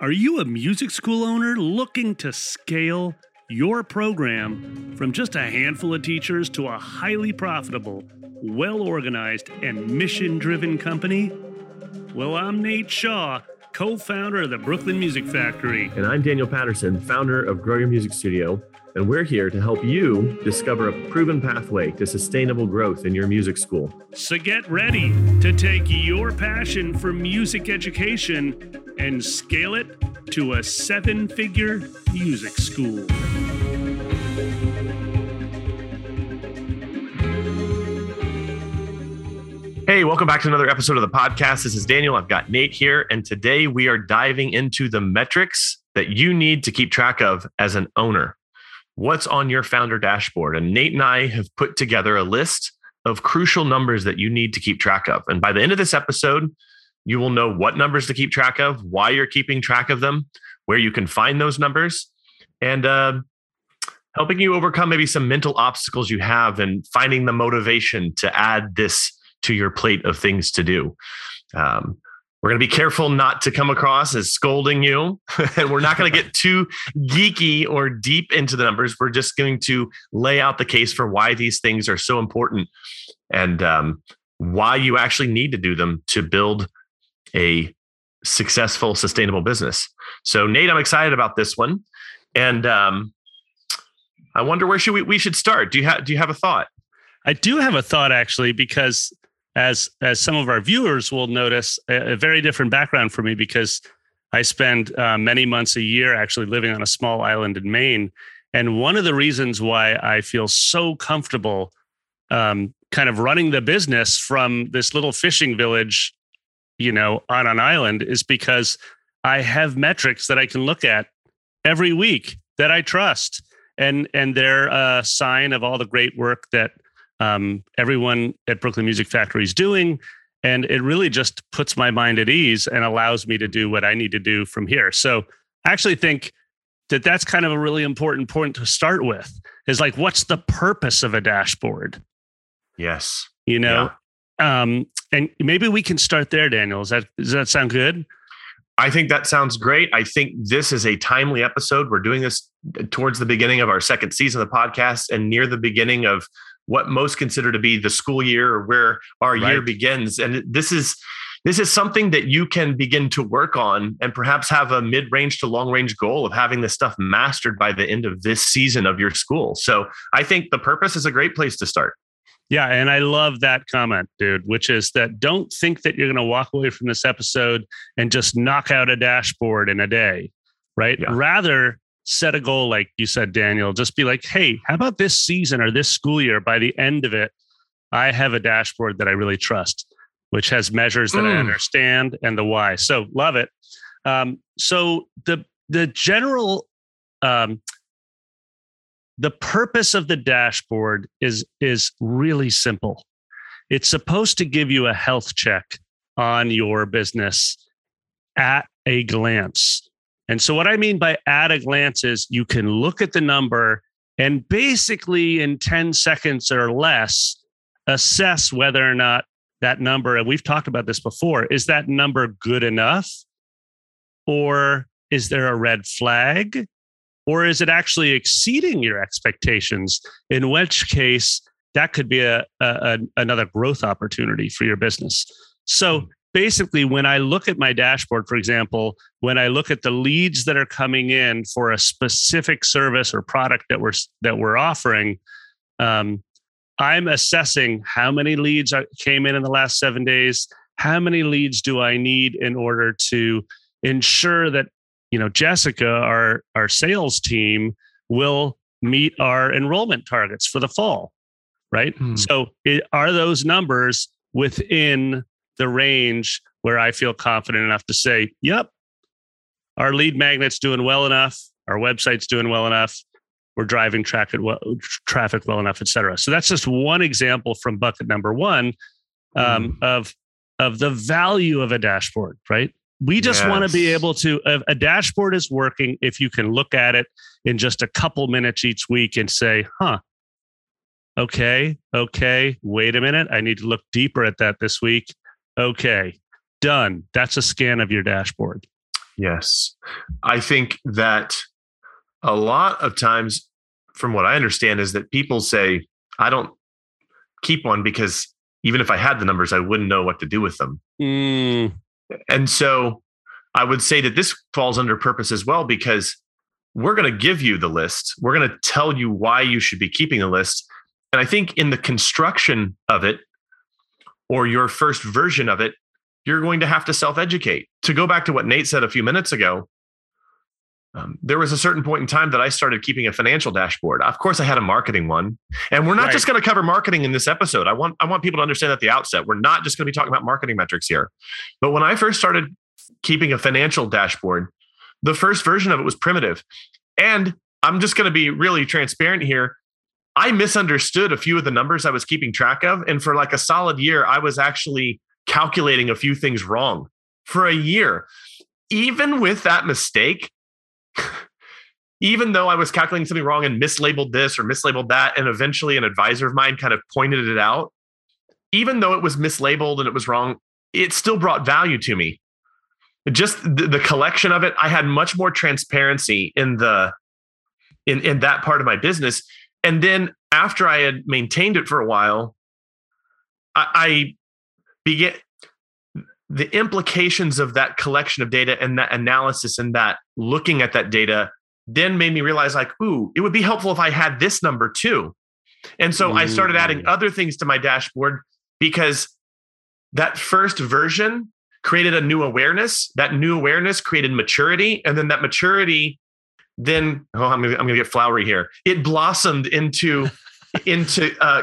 Are you a music school owner looking to scale your program from just a handful of teachers to a highly profitable, well organized, and mission driven company? Well, I'm Nate Shaw, co founder of the Brooklyn Music Factory. And I'm Daniel Patterson, founder of Grow Your Music Studio. And we're here to help you discover a proven pathway to sustainable growth in your music school. So get ready to take your passion for music education and scale it to a seven figure music school. Hey, welcome back to another episode of the podcast. This is Daniel. I've got Nate here, and today we are diving into the metrics that you need to keep track of as an owner. What's on your founder dashboard? And Nate and I have put together a list of crucial numbers that you need to keep track of. And by the end of this episode, you will know what numbers to keep track of, why you're keeping track of them, where you can find those numbers, and uh, helping you overcome maybe some mental obstacles you have and finding the motivation to add this to your plate of things to do. Um, we're going to be careful not to come across as scolding you, and we're not going to get too geeky or deep into the numbers. We're just going to lay out the case for why these things are so important and um, why you actually need to do them to build a successful, sustainable business. So, Nate, I'm excited about this one, and um, I wonder where should we we should start. Do you have Do you have a thought? I do have a thought actually, because as as some of our viewers will notice, a, a very different background for me because I spend uh, many months a year actually living on a small island in Maine, and one of the reasons why I feel so comfortable. Um, kind of running the business from this little fishing village you know, on an island is because I have metrics that I can look at every week that I trust. And and they're a sign of all the great work that um, everyone at Brooklyn Music Factory is doing. And it really just puts my mind at ease and allows me to do what I need to do from here. So I actually think that that's kind of a really important point to start with is like, what's the purpose of a dashboard? Yes. You know, um, and maybe we can start there, Daniel. Does that does that sound good? I think that sounds great. I think this is a timely episode. We're doing this towards the beginning of our second season of the podcast and near the beginning of what most consider to be the school year or where our right. year begins. And this is this is something that you can begin to work on and perhaps have a mid-range to long-range goal of having this stuff mastered by the end of this season of your school. So I think the purpose is a great place to start. Yeah, and I love that comment, dude, which is that don't think that you're going to walk away from this episode and just knock out a dashboard in a day, right? Yeah. Rather, set a goal like you said, Daniel, just be like, hey, how about this season or this school year? By the end of it, I have a dashboard that I really trust, which has measures that mm. I understand and the why. So love it. Um, so the the general um, the purpose of the dashboard is is really simple it's supposed to give you a health check on your business at a glance and so what i mean by at a glance is you can look at the number and basically in 10 seconds or less assess whether or not that number and we've talked about this before is that number good enough or is there a red flag or is it actually exceeding your expectations? In which case, that could be a, a, another growth opportunity for your business. So hmm. Basically, when I look at my dashboard, for example, when I look at the leads that are coming in for a specific service or product that we're that we're offering, um, I'm assessing how many leads came in in the last seven days. How many leads do I need in order to ensure that you know, Jessica, our our sales team, will meet our enrollment targets for the fall, right? Hmm. So, it, are those numbers within the range where I feel confident enough to say, "Yep, our lead magnet's doing well enough, our website's doing well enough, we're driving traffic well, traffic well enough, et cetera." So that's just one example from bucket number one um, hmm. of of the value of a dashboard, right? We just yes. want to be able to, a, a, dashboard is working if you can look at it in just a couple minutes each week and say, huh, okay, okay, wait a minute. I need to look deeper at that this week. Okay, done. That's a scan of your dashboard. Yes. I think that a lot of times, from what I understand, is that people say, I don't keep one because even if I had the numbers, I wouldn't know what to do with them. Mm. And so I would say that this falls under purpose as well because we're going to give you the list. We're going to tell you why you should be keeping the list. And I think in the construction of it or your first version of it, you're going to have to self educate. To go back to what Nate said a few minutes ago, um, there was a certain point in time that I started keeping a financial dashboard. Of course, I had a marketing one, and we're not right. just going to cover marketing in this episode. I want I want people to understand at the outset we're not just going to be talking about marketing metrics here. But when I first started keeping a financial dashboard, the first version of it was primitive, and I'm just going to be really transparent here. I misunderstood a few of the numbers I was keeping track of, and for like a solid year, I was actually calculating a few things wrong for a year. Even with that mistake, even though I was calculating something wrong and mislabeled this or mislabeled that, and eventually an advisor of mine kind of pointed it out, even though it was mislabeled and it was wrong, it still brought value to me. Just the, collection of it, I had much more transparency in the in, in that part of my business. And then after I had maintained it for a while, I, I began the implications of that collection of data and that analysis and that looking at that data then made me realize like ooh it would be helpful if i had this number too. And so i started adding mm. other things to my dashboard because that first version created a new awareness that new awareness created maturity and then that maturity then oh i'm gonna, I'm gonna get flowery here it blossomed into into uh,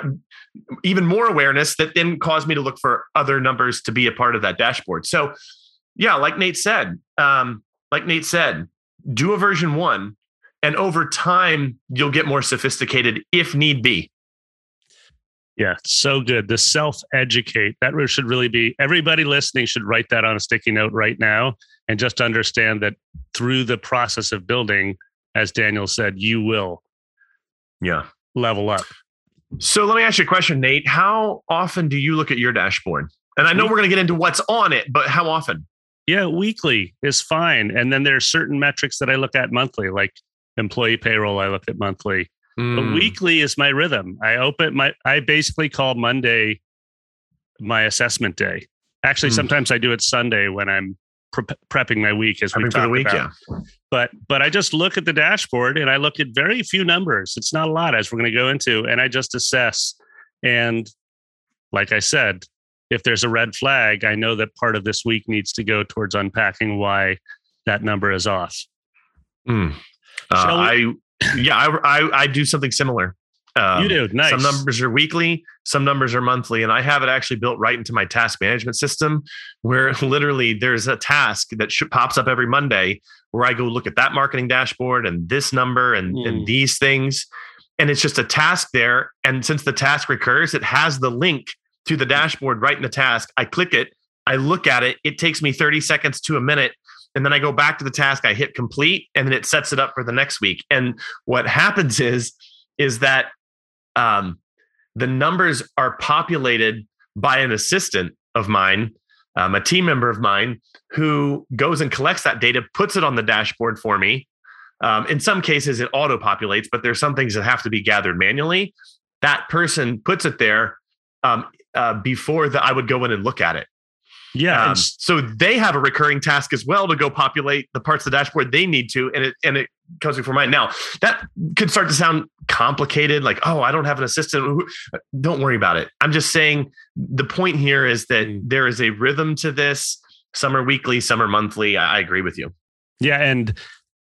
even more awareness that then caused me to look for other numbers to be a part of that dashboard. So, yeah, like Nate said, um, like Nate said, do a version one, and over time you'll get more sophisticated if need be. Yeah, so good. The self educate that should really be everybody listening should write that on a sticky note right now and just understand that through the process of building, as Daniel said, you will yeah level up. So let me ask you a question, Nate. How often do you look at your dashboard? And I know we're going to get into what's on it, but how often? Yeah, weekly is fine. And then there are certain metrics that I look at monthly, like employee payroll, I look at monthly. Mm. But hmm. weekly is my rhythm. I open my, I basically call Monday my assessment day. Actually, mm. sometimes I do it Sunday when I'm pre- prepping my week as we talked week, about. Yeah. But but I just look at the dashboard and I look at very few numbers. It's not a lot as we're going to go into, and I just assess. And like I said, if there's a red flag, I know that part of this week needs to go towards unpacking why that number is off. Mm. Uh, I yeah, I, I I do something similar. Um, you do nice. Some numbers are weekly, some numbers are monthly, and I have it actually built right into my task management system, where literally there's a task that sh- pops up every Monday where I go look at that marketing dashboard and this number and, mm. and hmm. these things, and it's just a task there. And since the task recurs, it has the link to the dashboard right in the task. I click it, I look at it. It takes me 30 seconds to a minute and then I go back to the task, I hit complete, and then it sets it up for the next week. And what happens is, is that um, the numbers are populated by an assistant of mine, um, a team member of mine, who goes and collects that data, puts it on the dashboard for me. Um, in some cases, it auto populates, but there's some things that have to be gathered manually. That person puts it there um, uh, before that I would go in and look at it. Yeah. Um, so they have a recurring task as well to go populate the parts of the dashboard they need to, and it and it comes before mine. Now that could start to sound complicated, like oh, I don't have an assistant. Don't worry about it. I'm just saying the point here is that mm. there is a rhythm to this. Some are weekly, some are monthly. I, I agree with you. Yeah, and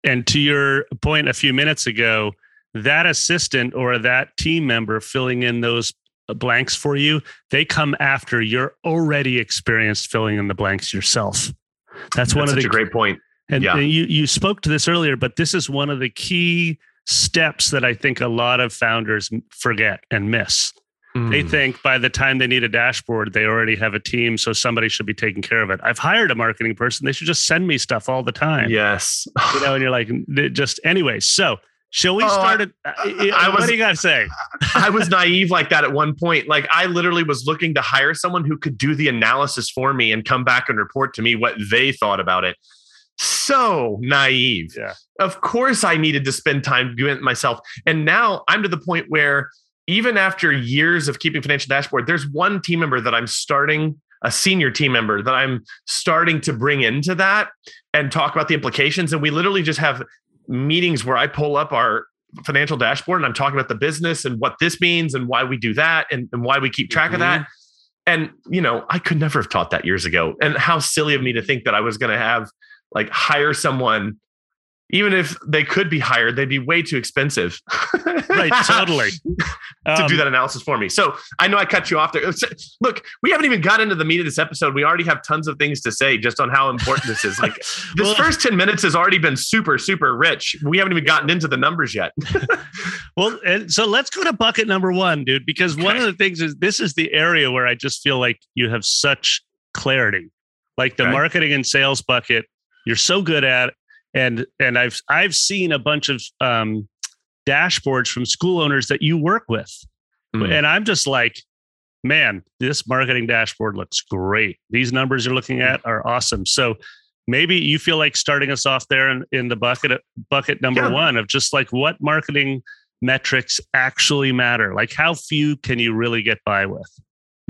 and to your point a few minutes ago, that assistant or that team member filling in those blanks for you, they come after you're already experienced filling in the blanks yourself. That's, That's one of the a great point. And, yeah. and you you spoke to this earlier, but this is one of the key steps that I think a lot of founders forget and miss. Mm. They think by the time they need a dashboard, they already have a team, so somebody should be taking care of it. I've hired a marketing person; they should just send me stuff all the time. Yes, you know, and you're like, just anyway. So Shall we oh, start it? Uh, I, what do you got to say? I was naive like that at one point. Like I literally was looking to hire someone who could do the analysis for me and come back and report to me what they thought about it. so naive. Yeah. Of course, I needed to spend time doing it myself. And now I'm to the point where even after years of keeping financial dashboard, there's one team member that I'm starting, a senior team member that I'm starting to bring into that and talk about the implications. And we literally just have meetings where I pull up our financial dashboard and I'm talking about the business and what this means and why we do that and, and why we keep track mm-hmm. of that. Mm-hmm. And, you know, I could never have taught that years ago. And how silly of me to think that I was going to have like hire someone even if they could be hired, they'd be way too expensive. right, totally. to um, do that analysis for me. So I know I cut you off there. Look, we haven't even got into the meat of this episode. We already have tons of things to say just on how important this is. Like this well, first 10 minutes has already been super, super rich. We haven't even gotten into the numbers yet. well, and so let's go to bucket number one, dude, because okay. one of the things is this is the area where I just feel like you have such clarity. Like the okay. marketing and sales bucket you're so good at and and I've I've seen a bunch of um, dashboards from school owners that you work with, mm. and I'm just like, man, this marketing dashboard looks great. These numbers you're looking at are awesome. So maybe you feel like starting us off there in, in the bucket bucket number yeah. one of just like what marketing metrics actually matter. Like how few can you really get by with?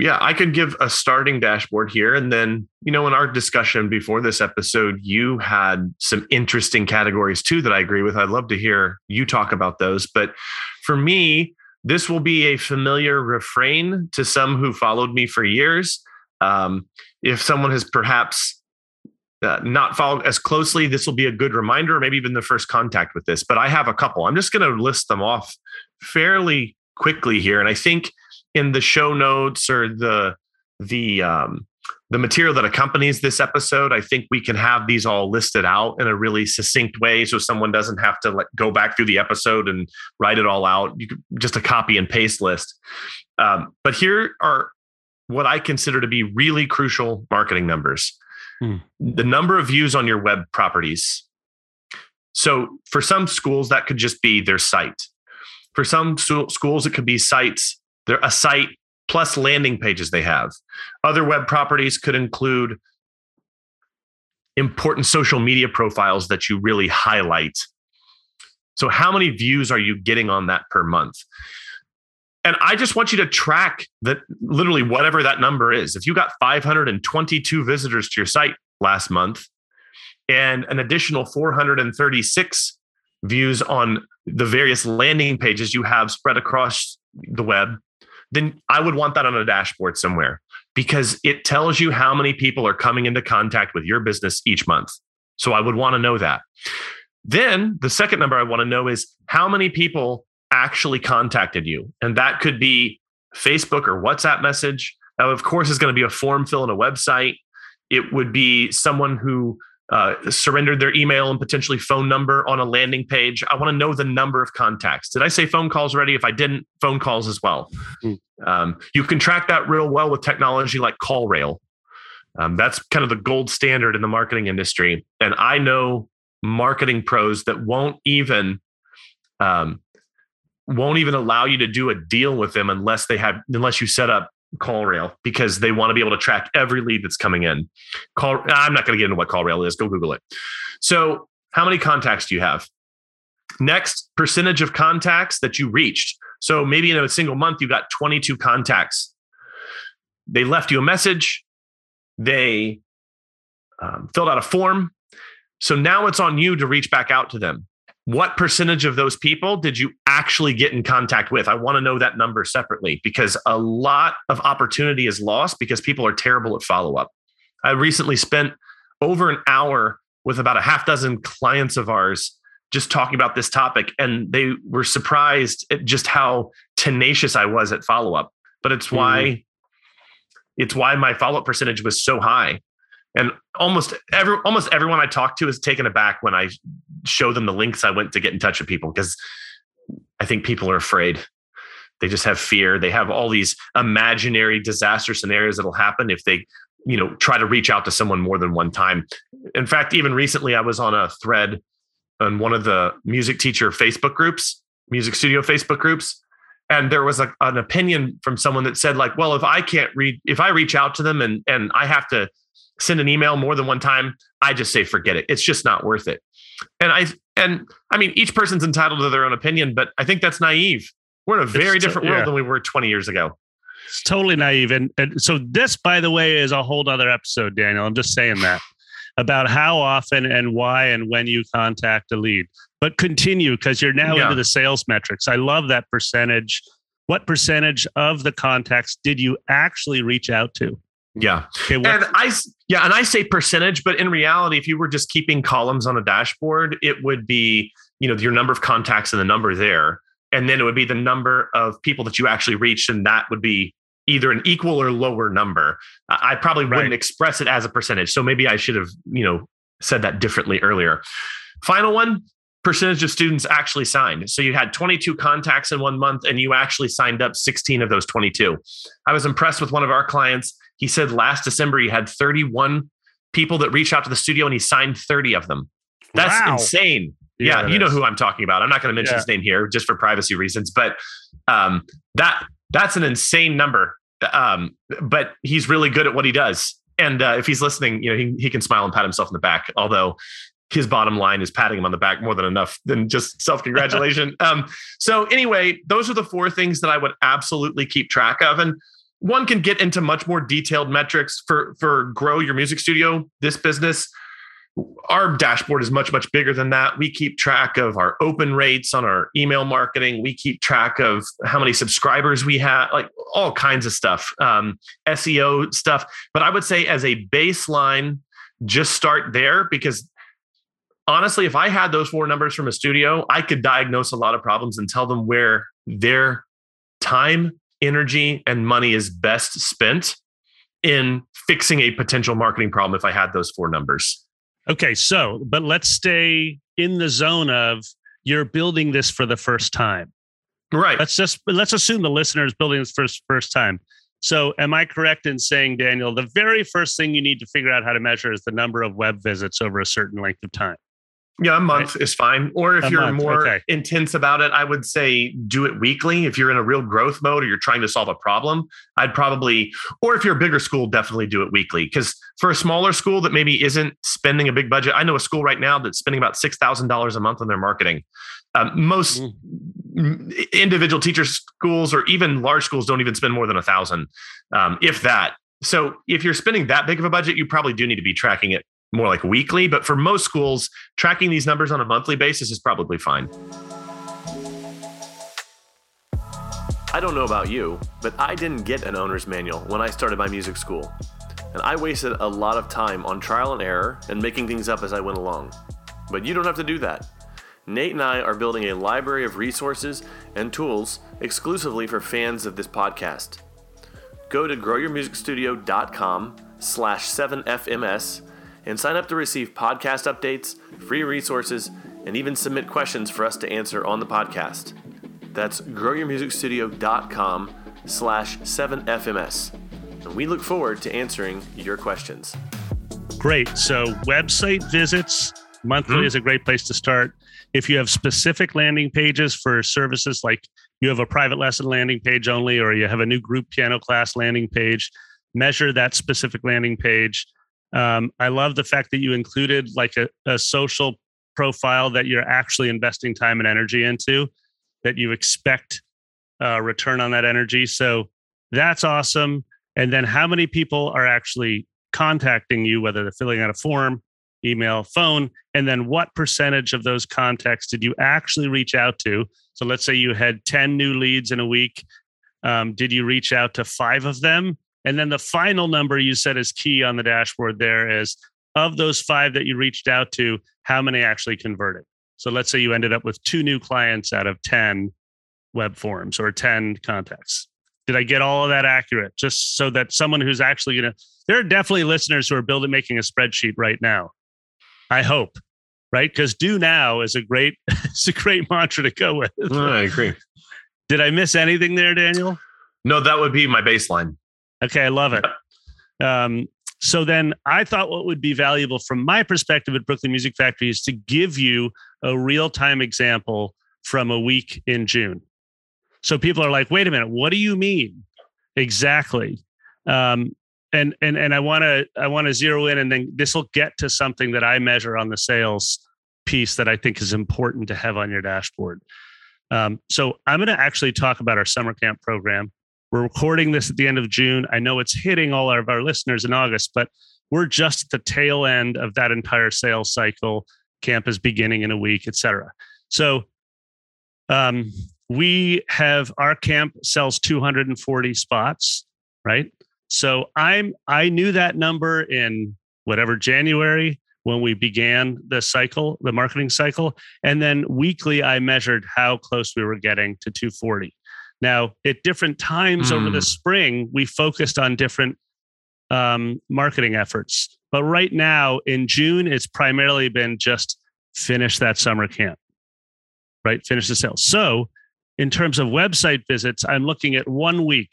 Yeah, I could give a starting dashboard here. And then, you know, in our discussion before this episode, you had some interesting categories too that I agree with. I'd love to hear you talk about those. But for me, this will be a familiar refrain to some who followed me for years. Um, if someone has perhaps uh, not followed as closely, this will be a good reminder, or maybe even the first contact with this. But I have a couple. I'm just going to list them off fairly quickly here. And I think in the show notes or the the um, the material that accompanies this episode, I think we can have these all listed out in a really succinct way, so someone doesn't have to like go back through the episode and write it all out. You could just a copy and paste list. Um, but here are what I consider to be really crucial marketing numbers: hmm. the number of views on your web properties. So for some schools, that could just be their site. For some schools, it could be sites they're a site plus landing pages they have. Other web properties could include important social media profiles that you really highlight. So, how many views are you getting on that per month? And I just want you to track that literally whatever that number is. If you got 522 visitors to your site last month and an additional 436 views on the various landing pages you have spread across the web, then I would want that on a dashboard somewhere because it tells you how many people are coming into contact with your business each month. So I would want to know that. Then the second number I want to know is how many people actually contacted you. And that could be Facebook or WhatsApp message. Now, of course, is going to be a form fill in a website. It would be someone who uh, surrendered their email and potentially phone number on a landing page. I want to know the number of contacts. Did I say phone calls already? If I didn't, phone calls as well. Mm. Um, you can track that real well with technology like CallRail. Um, that's kind of the gold standard in the marketing industry. And I know marketing pros that won't even um, won't even allow you to do a deal with them unless they have unless you set up CallRail because they want to be able to track every lead that's coming in. Call I'm not going to get into what CallRail is. Go Google it. So, how many contacts do you have? Next, percentage of contacts that you reached. So maybe in a single month you got 22 contacts. They left you a message. They um, filled out a form. So now it's on you to reach back out to them what percentage of those people did you actually get in contact with? I want to know that number separately because a lot of opportunity is lost because people are terrible at follow up. I recently spent over an hour with about a half dozen clients of ours just talking about this topic, and they were surprised at just how tenacious I was at follow up. But it's why mm-hmm. it's why my follow up percentage was so high and almost every almost everyone I talk to is taken aback when I show them the links I went to get in touch with people because I think people are afraid. They just have fear. They have all these imaginary disaster scenarios that'll happen if they, you know, try to reach out to someone more than one time. In fact, even recently I was on a thread on one of the music teacher Facebook groups, music studio Facebook groups, and there was a, an opinion from someone that said like, well, if I can't read if I reach out to them and and I have to send an email more than one time, I just say forget it. It's just not worth it. And I and I mean each person's entitled to their own opinion, but I think that's naive. We're in a very it's, different world yeah. than we were 20 years ago. It's totally naive. And, and so this, by the way, is a whole other episode, Daniel. I'm just saying that about how often and why and when you contact a lead. But continue because you're now yeah. into the sales metrics. I love that percentage. What percentage of the contacts did you actually reach out to? Yeah. Okay, and I yeah, and I say percentage, but in reality, if you were just keeping columns on a dashboard, it would be, you know, your number of contacts and the number there. And then it would be the number of people that you actually reached, and that would be either an equal or lower number. I probably right. wouldn't express it as a percentage. So maybe I should have, you know, said that differently earlier. Final one, percentage of students actually signed. So you had 22 contacts in one month and you actually signed up 16 of those 22. I was impressed with one of our clients. He said last December he had 31 people that reached out to the studio and he signed 30 of them. That's wow. insane. Yeah, yeah you know who I'm talking about. I'm not going to mention yeah. his name here just for privacy reasons, but um, that that's an insane number. Um, but he's really good at what he does. And uh, if he's listening, you know, he, he can smile and pat himself in the back. Although his bottom line is patting him on the back more than enough than just self congratulation. um, so anyway, those are the four things that I would absolutely keep track of. And one can get into much more detailed metrics for for grow your music studio. This business. Our dashboard is much much bigger than that. We keep track of our open rates on our email marketing. We keep track of how many subscribers we have like all kinds of stuff um, seo stuff. But i would say as a baseline just start there because honestly if i had those four numbers from a studio i could diagnose a lot of problems and tell them where their time energy and money is best spent in fixing a potential marketing problem if i had those four numbers Okay, so but let's stay in the zone of you're building this for the first time. Right. Let's just let's assume the listener is building this first first time. So am I correct in saying, Daniel, the very first thing you need to figure out how to measure is the number of web visits over a certain length of time? Yeah, a month right? is fine. Or if a you're month. more okay. intense about it, I would say do it weekly. If you're in a real growth mode or you're trying to solve a problem, I'd probably, or if you're a bigger school, definitely do it weekly. Because for a smaller school that maybe isn't spending a big budget, I know a school right now that's spending about $6,000 a month on their marketing. Um, most mm. individual teacher schools or even large schools don't even spend more than a thousand, um, if that. So if you're spending that big of a budget, you probably do need to be tracking it more like weekly. But for most schools, tracking these numbers on a monthly basis is probably fine. I don't know about you, but I didn't get an owner's manual when I started my music school. And I wasted a lot of time on trial and error and making things up as I went along. But you don't have to do that. Nate and I are building a library of resources and tools exclusively for fans of this podcast. Go to growyourmusicstudio.com slash 7fms and sign up to receive podcast updates, free resources, and even submit questions for us to answer on the podcast. That's growyourmusicstudio.com slash 7fms. And we look forward to answering your questions. Great. So website visits monthly mm-hmm. is a great place to start. If you have specific landing pages for services like you have a private lesson landing page only, or you have a new group piano class landing page, measure that specific landing page um, I love the fact that you included like a, a social profile that you're actually investing time and energy into, that you expect a return on that energy. So that's awesome. And then how many people are actually contacting you, whether they're filling out a form, email, phone, and then what percentage of those contacts did you actually reach out to? So let's say you had 10 new leads in a week. Um, did you reach out to five of them? And then the final number you said is key on the dashboard there is of those five that you reached out to, how many actually converted? So let's say you ended up with two new clients out of 10 web forms or 10 contacts. Did I get all of that accurate? Just so that someone who's actually going to, there are definitely listeners who are building, making a spreadsheet right now. I hope, right? Because do now is a great, it's a great mantra to go with. I agree. Did I miss anything there, Daniel? No, that would be my baseline. Okay, I love it. Um, so then I thought what would be valuable from my perspective at Brooklyn Music Factory is to give you a real time example from a week in June. So people are like, wait a minute, what do you mean? Exactly. Um, and and and I want to I want to zero in, and then this will get to something that I measure on the sales piece that I think is important to have on your dashboard. Um, so I'm going to actually talk about our summer camp program. We're recording this at the end of June. I know it's hitting all of our listeners in August, but we're just at the tail end of that entire sales cycle. Camp is beginning in a week, et cetera. So um, we have our camp sells 240 spots, right? So I'm I knew that number in whatever January when we began the cycle, the marketing cycle. And then weekly, I measured how close we were getting to 240. Now, at different times mm. over the hmm. spring, we focused on different um, marketing efforts. But right now in June, it's primarily been just finish that summer camp, right? Finish the sales. So, in terms of website visits, I'm looking at one week.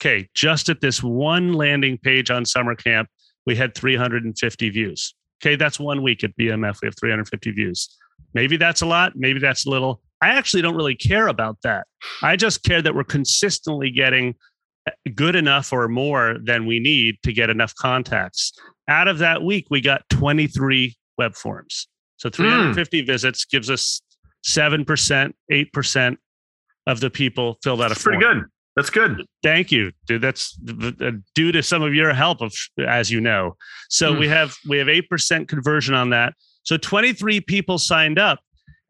Okay, just at this one landing page on summer camp, we had 350 views. Okay, that's one week at BMF. We have 350 views. Maybe that's a lot. Maybe that's a little. I actually don't really care about that. I just care that we're consistently getting eh, good enough or more than we need to get enough contacts. Out of that week, we got 23 web forms. So 350 mm. visits gives us 7%, 8% of the people filled out a form. Pretty good. That's good. Thank you, dude. That's due to some of your help, of as you know. So mm. we have we have eight percent conversion on that. So twenty three people signed up,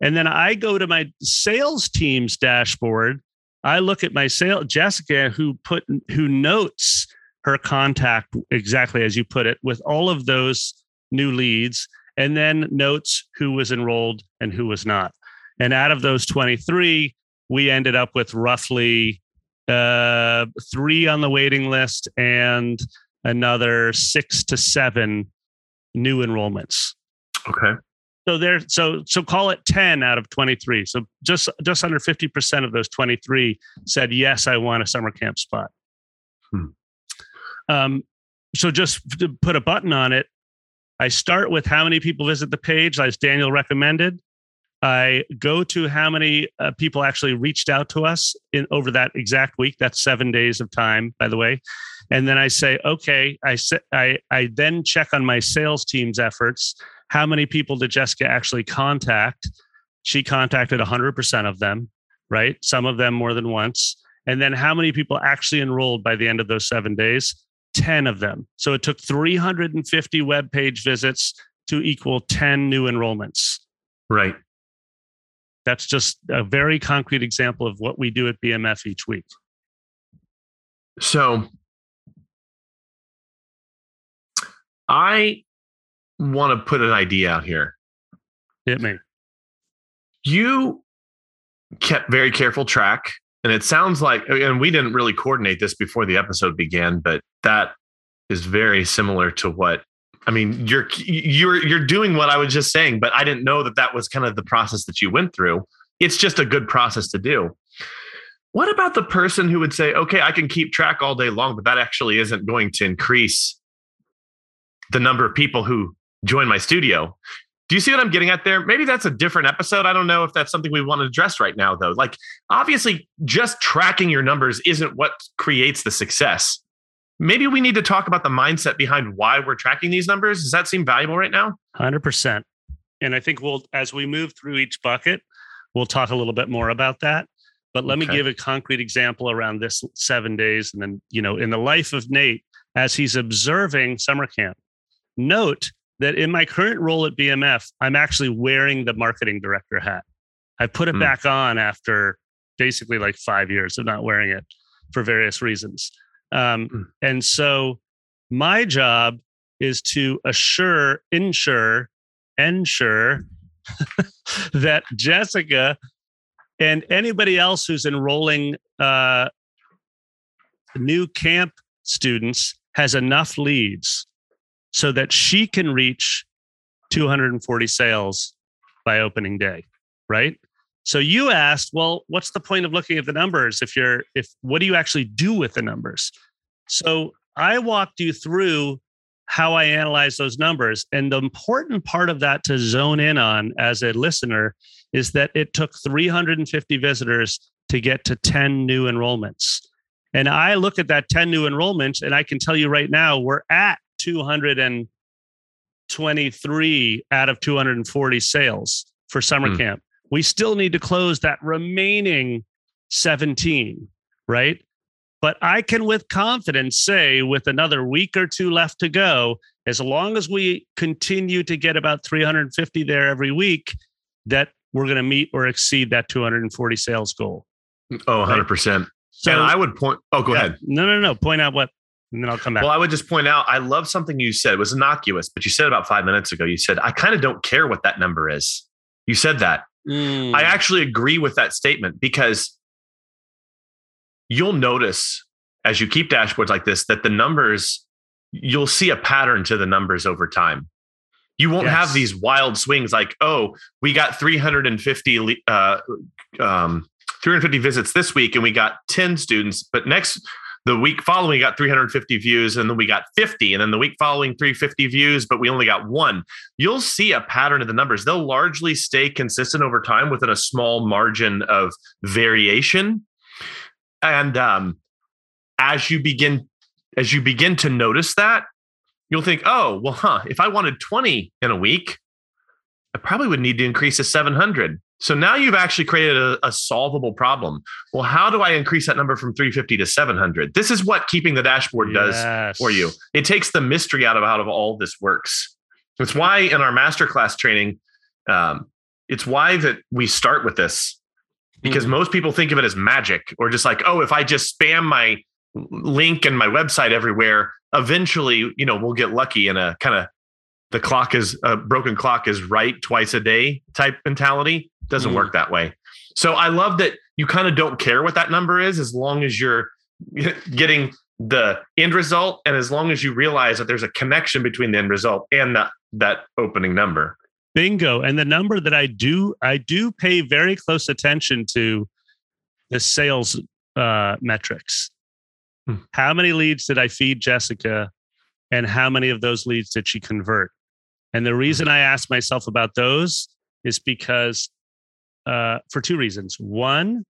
and then I go to my sales team's dashboard. I look at my sale Jessica, who put who notes her contact exactly as you put it, with all of those new leads, and then notes who was enrolled and who was not. And out of those twenty three, we ended up with roughly uh, three on the waiting list and another six to seven new enrollments. Okay. So there, so so call it ten out of twenty three. So just just under fifty percent of those twenty three said yes, I want a summer camp spot. Hmm. Um, so just to put a button on it, I start with how many people visit the page, as Daniel recommended. I go to how many uh, people actually reached out to us in over that exact week. That's seven days of time, by the way. And then I say, okay, I I I then check on my sales team's efforts. How many people did Jessica actually contact? She contacted 100% of them, right? Some of them more than once. And then how many people actually enrolled by the end of those seven days? 10 of them. So it took 350 web page visits to equal 10 new enrollments. Right. That's just a very concrete example of what we do at BMF each week. So I want to put an idea out here. Hit me. You kept very careful track, and it sounds like, and we didn't really coordinate this before the episode began, but that is very similar to what I mean, you're you're you're doing what I was just saying, but I didn't know that that was kind of the process that you went through. It's just a good process to do. What about the person who would say, "Okay, I can keep track all day long, but that actually isn't going to increase the number of people who join my studio?" Do you see what I'm getting at there? Maybe that's a different episode. I don't know if that's something we want to address right now, though. Like, obviously, just tracking your numbers isn't what creates the success maybe we need to talk about the mindset behind why we're tracking these numbers. Does that seem valuable right now? 100%. And I think we'll, as we move through each bucket, we'll talk a little bit more about that. But let okay. me give a concrete example around this seven days. And then, you know, in the life of Nate, as he's observing summer camp, note that in my current role at BMF, I'm actually wearing the marketing director hat. I put it mm. back on after basically like five years of not wearing it for various reasons. Um, mm. And so my job is to assure, ensure, ensure that Jessica and anybody else who's enrolling uh, new camp students has enough leads so that she can reach 240 sales by opening day, right? So you asked, well, what's the point of looking at the numbers if you're if what do you actually do with the numbers? So I walked you through how I analyze those numbers. And the important part of that to zone in on as a listener is that it took 350 visitors to get to 10 new enrollments. And I look at that 10 new enrollments and I can tell you right now, we're at 223 out of 240 sales for summer mm. camp. We still need to close that remaining 17, right? But I can with confidence say, with another week or two left to go, as long as we continue to get about 350 there every week, that we're going to meet or exceed that 240 sales goal. Oh, 100%. Right? So and I would point, oh, go yeah, ahead. No, no, no. Point out what, and then I'll come back. Well, I would just point out, I love something you said. It was innocuous, but you said about five minutes ago, you said, I kind of don't care what that number is. You said that. Mm. I actually agree with that statement because you'll notice as you keep dashboards like this that the numbers you'll see a pattern to the numbers over time you won't yes. have these wild swings like oh we got 350 uh, um, 350 visits this week and we got 10 students but next the week following we got 350 views and then we got 50 and then the week following 350 views but we only got one. You'll see a pattern of the numbers. They'll largely stay consistent over time within a small margin of variation. And um, as you begin as you begin to notice that, you'll think, oh, well, huh, if I wanted 20 in a week, I probably would need to increase to 700. So now you've actually created a, a, solvable problem. Well, how do I increase that number from 350 to 700? This is what keeping the dashboard yes. does for you. It takes the mystery out of of all this works. It's why in our masterclass training, um, it's why that we start with this because mm-hmm. most people think of it as magic or just like, oh, if I just spam my link and my website everywhere, eventually, you know, we'll get lucky in a kind of the clock is a broken clock is right twice a day type mentality. Doesn't mm. work that way. So I love that you kind of don't care what that number is as long as you're getting the end result and as long as you realize that there's a connection between the end result and that that opening number. Bingo. And the number that I do, I do pay very close attention to the sales uh, metrics. Hmm. How many leads did I feed Jessica? And how many of those leads did she convert? And the reason I ask myself about those is because uh, for two reasons. One,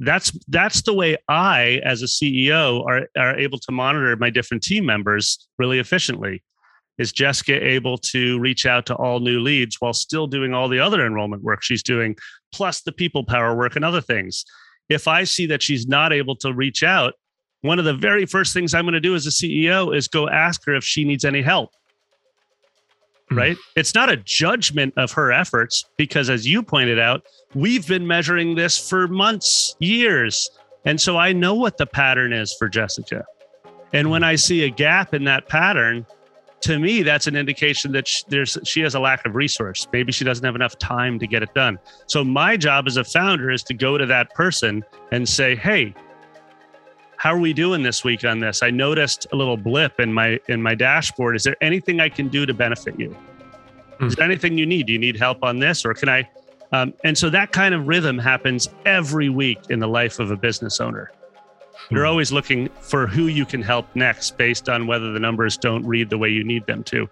that's that's the way I, as a CEO, are are able to monitor my different team members really efficiently is Jessica able to reach out to all new leads while still doing all the other enrollment work she's doing, plus the people power work and other things? If I see that she's not able to reach out, one of the very first things I'm going to do as a CEO is go ask her if she needs any help. Hmm. Right? It's not a judgment of her efforts because, as you pointed out, we've been measuring this for months, years. And so I know what the pattern is for Jessica. And when I see a gap in that pattern, to me, that's an indication that she, there's she has a lack of resource. Maybe she doesn't have enough time to get it done. So my job as a founder is to go to that person and say, "Hey, how are we doing this week on this? I noticed a little blip in my in my dashboard. Is there anything I can do to benefit you? Mm. Is there anything you need? Do you need help on this, or can I?" Um, and so that kind of rhythm happens every week in the life of a business owner. You're hmm. always looking for who you can help next based on whether the numbers don't read the way you need them to.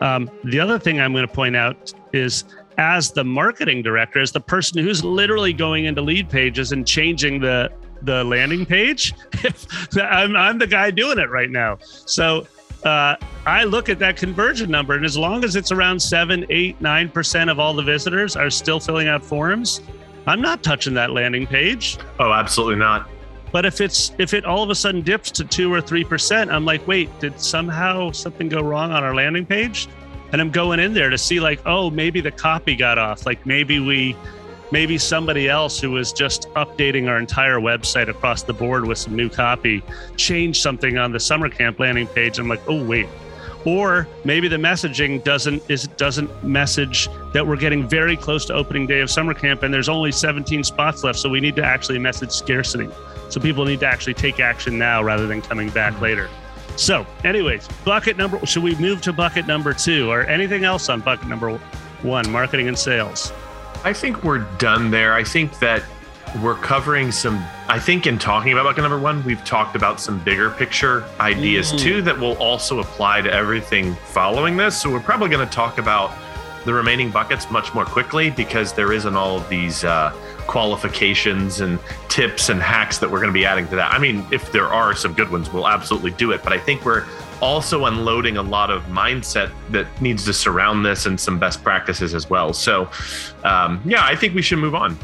Um, the other thing I'm going to point out is as the marketing director, as the person who's literally going into Leadpages and changing the the landing page, I'm, I'm the guy doing it right now. So uh, I look at that conversion number, and as long as it's around seven, eight, nine percent of all the visitors are still filling out forms, I'm not touching that landing page. Oh, absolutely not. But if it's if it all of a sudden dips to two or three percent, I'm like, wait, did somehow something go wrong on our landing page? And I'm going in there to see like, oh, maybe the copy got off. Like maybe we maybe somebody else who was just updating our entire website across the board with some new copy changed something on the summer camp landing page. I'm like, oh wait. Or maybe the messaging doesn't is doesn't message that we're getting very close to opening day of summer camp and there's only 17 spots left. So we need to actually message scarcity. So people need to actually take action now rather than coming back mm-hmm. later. So, anyways, bucket number, should we move to bucket number two or anything else on bucket number one, marketing and sales? I think we're done there. I think that we're covering some, I think in talking about bucket number one, we've talked about some bigger picture ideas mm. too that will also apply to everything following this. So we're probably going to talk about the remaining buckets much more quickly because there isn't all of these uh, qualifications and tips and hacks that we're going to be adding to that. I mean, if there are some good ones, we'll absolutely do it. But I think we're also unloading a lot of mindset that needs to surround this and some best practices as well. So, um, yeah, I think we should move on.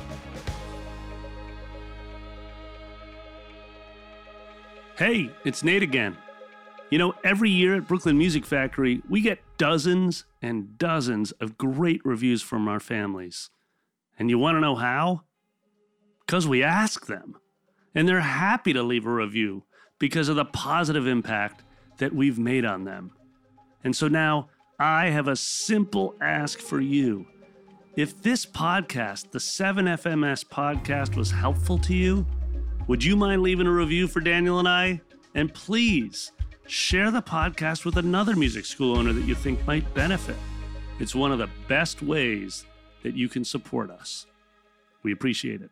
Hey, it's Nate again. You know, every year at Brooklyn Music Factory, we get dozens and dozens of great reviews from our families. And you want to know how? Because we ask them. And they're happy to leave a review because of the positive impact that we've made on them. And so now I have a simple ask for you. If this podcast, the 7FMS podcast, was helpful to you, would you mind leaving a review for Daniel and I? And please share the podcast with another music school owner that you think might benefit. It's one of the best ways that you can support us. We appreciate it.